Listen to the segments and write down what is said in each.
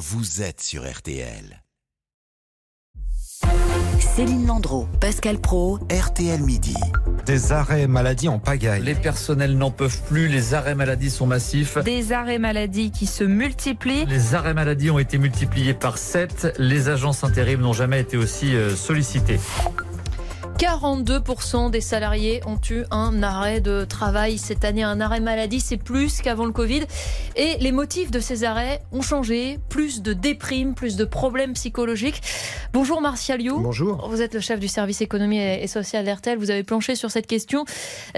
vous êtes sur RTL. Céline Landreau, Pascal Pro, RTL Midi. Des arrêts maladie en pagaille. Les personnels n'en peuvent plus, les arrêts maladie sont massifs. Des arrêts maladie qui se multiplient. Les arrêts maladie ont été multipliés par 7. Les agences intérim n'ont jamais été aussi euh, sollicitées. 42% des salariés ont eu un arrêt de travail cette année. Un arrêt maladie, c'est plus qu'avant le Covid. Et les motifs de ces arrêts ont changé. Plus de déprimes, plus de problèmes psychologiques. Bonjour Martial You. Bonjour. Vous êtes le chef du service économie et social d'RTL. Vous avez planché sur cette question.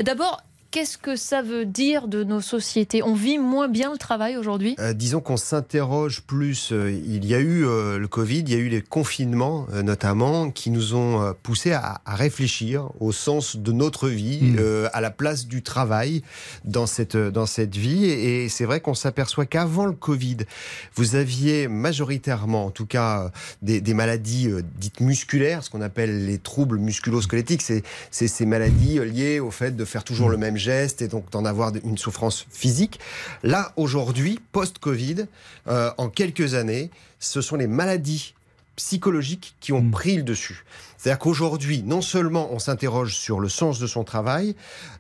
D'abord, Qu'est-ce que ça veut dire de nos sociétés? On vit moins bien le travail aujourd'hui? Euh, Disons qu'on s'interroge plus. Euh, il y a eu euh, le Covid, il y a eu les confinements notamment, qui nous ont poussé à, réfléchir au sens de notre vie, mmh. à la place du travail dans cette, dans cette vie. Et, c'est vrai qu'on s'aperçoit qu'avant le Covid, vous aviez majoritairement, en tout cas, des, des maladies dites musculaires, ce qu'on appelle les troubles musculo-squelettiques. C'est ces maladies liées au fait de faire toujours mmh. le même geste et donc d'en avoir une souffrance physique. Là, aujourd'hui, post-Covid, euh, en quelques années, ce sont les maladies psychologiques qui ont hmm. pris le dessus. C'est-à-dire qu'aujourd'hui, non seulement on s'interroge sur le sens de son travail,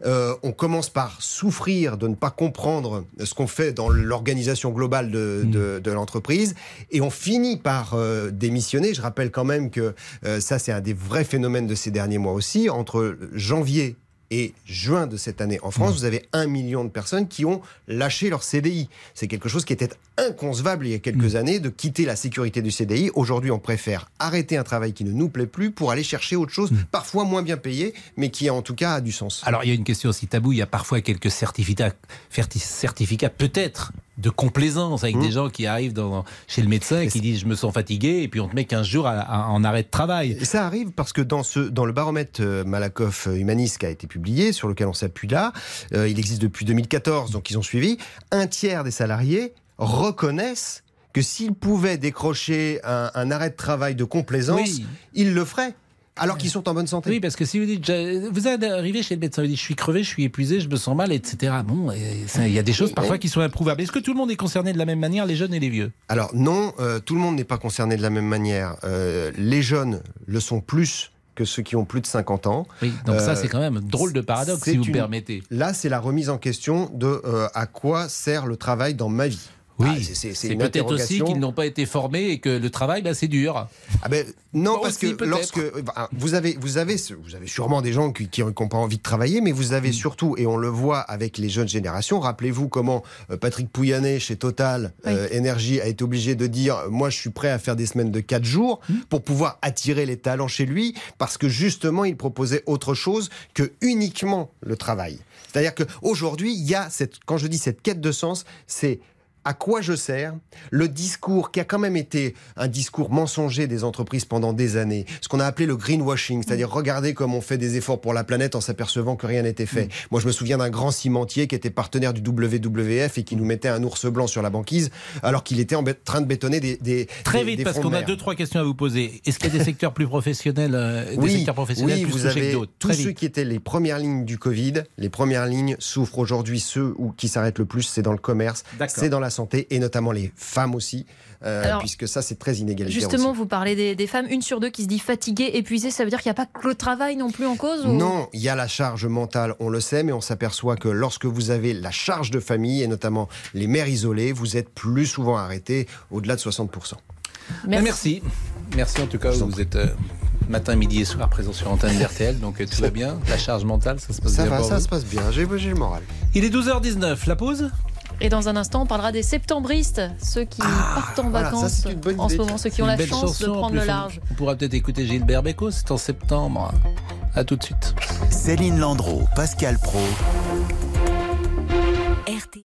euh, on commence par souffrir de ne pas comprendre ce qu'on fait dans l'organisation globale de, hmm. l'entreprise, et on finit par euh, démissionner. Je rappelle quand même que ça, c'est un des vrais phénomènes de ces derniers mois aussi. Entre janvier et juin de cette année en France, mmh. vous avez un million de personnes qui ont lâché leur CDI. C'est quelque chose qui était inconcevable il y a quelques mmh. années de quitter la sécurité du CDI. Aujourd'hui, on préfère arrêter un travail qui ne nous plaît plus pour aller chercher autre chose, mmh. parfois moins bien payé, mais qui en tout cas a du sens. Alors il y a une question aussi taboue, il y a parfois quelques certificats, certificats peut-être de complaisance avec mmh. des gens qui arrivent dans, chez le médecin et qui disent je me sens fatigué et puis on te met 15 jours en arrêt de travail. ça arrive parce que dans, ce, dans le baromètre euh, Malakoff euh, Humaniste qui a été publié, sur lequel on s'appuie là, euh, il existe depuis 2014, donc ils ont suivi, un tiers des salariés reconnaissent que s'ils pouvaient décrocher un, arrêt de travail de complaisance, ils le feraient alors qu'ils sont en bonne santé. Oui, parce que si vous dites, vous arrivez chez le médecin, vous dites, je suis crevé, je suis épuisé, je me sens mal, etc. Bon, il y a des choses parfois qui sont improuvables. Est-ce que tout le monde est concerné de la même manière, les jeunes et les vieux? Alors non, euh, tout le monde n'est pas concerné de la même manière. Euh, les jeunes le sont plus que ceux qui ont plus de 50 ans. Oui, donc ça c'est quand même drôle de paradoxe si vous me permettez. Là, c'est la remise en question de euh, à quoi sert le travail dans ma vie. Oui, ah, c'est peut-être aussi qu'ils n'ont pas été formés et que le travail, bah, c'est dur. Ah ben, non, parce que lorsque bah, vous avez, vous avez, vous avez sûrement des gens qui n'ont pas envie de travailler, mais vous avez mm. surtout, et on le voit avec les jeunes générations. Rappelez-vous comment euh, Patrick Pouyanné chez Total euh, Énergie a été obligé de dire, moi, je suis prêt à faire des semaines de 4 jours mm. pour pouvoir attirer les talents chez lui, parce que justement, il proposait autre chose que uniquement le travail. C'est-à-dire qu'aujourd'hui, il y a cette, quand je dis cette quête de sens, c'est à quoi je sers, le discours qui a quand même été un discours mensonger des entreprises pendant des années, ce qu'on a appelé le greenwashing, c'est-à-dire mm. regarder comme on fait des efforts pour la planète en s'apercevant que rien n'était fait. Mm. Moi, je me souviens d'un grand cimentier qui était partenaire du WWF et qui nous mettait un ours blanc sur la banquise alors qu'il était en train de bétonner des, des très vite parce qu'on a deux trois questions à vous poser. Est-ce qu'il y a des secteurs plus professionnels, euh, oui, des secteurs professionnels oui, vous avez tous ceux qui étaient les premières lignes du Covid, les premières lignes souffrent aujourd'hui. Ceux où, qui s'arrêtent le plus, c'est dans le commerce, c'est dans la santé et notamment les femmes aussi, euh, puisque ça c'est très inégalitaire. Justement, vous parlez des, femmes, une sur deux qui se dit fatiguée, épuisée, ça veut dire qu'il n'y a pas que le travail non plus en cause Non, il y a la charge mentale, on le sait, mais on s'aperçoit que lorsque vous avez la charge de famille, et notamment les mères isolées, vous êtes plus souvent arrêté au-delà de 60%. Merci. Merci, en tout cas, vous êtes... Euh, matin, midi et soir présent sur antenne d'RTL, donc euh, tout va bien. La charge mentale, ça se passe bien. Ça va, ça se passe bien, j'ai le moral. Il est 12h19, la pause? Et dans un instant, on parlera des septembristes, ceux qui ah, partent en vacances en ce moment, ceux qui ont la chance de prendre le large. On pourra peut-être écouter Gilbert Bécaud, c'est en septembre. A tout de suite. Céline Landreau, Pascal Pro. RT.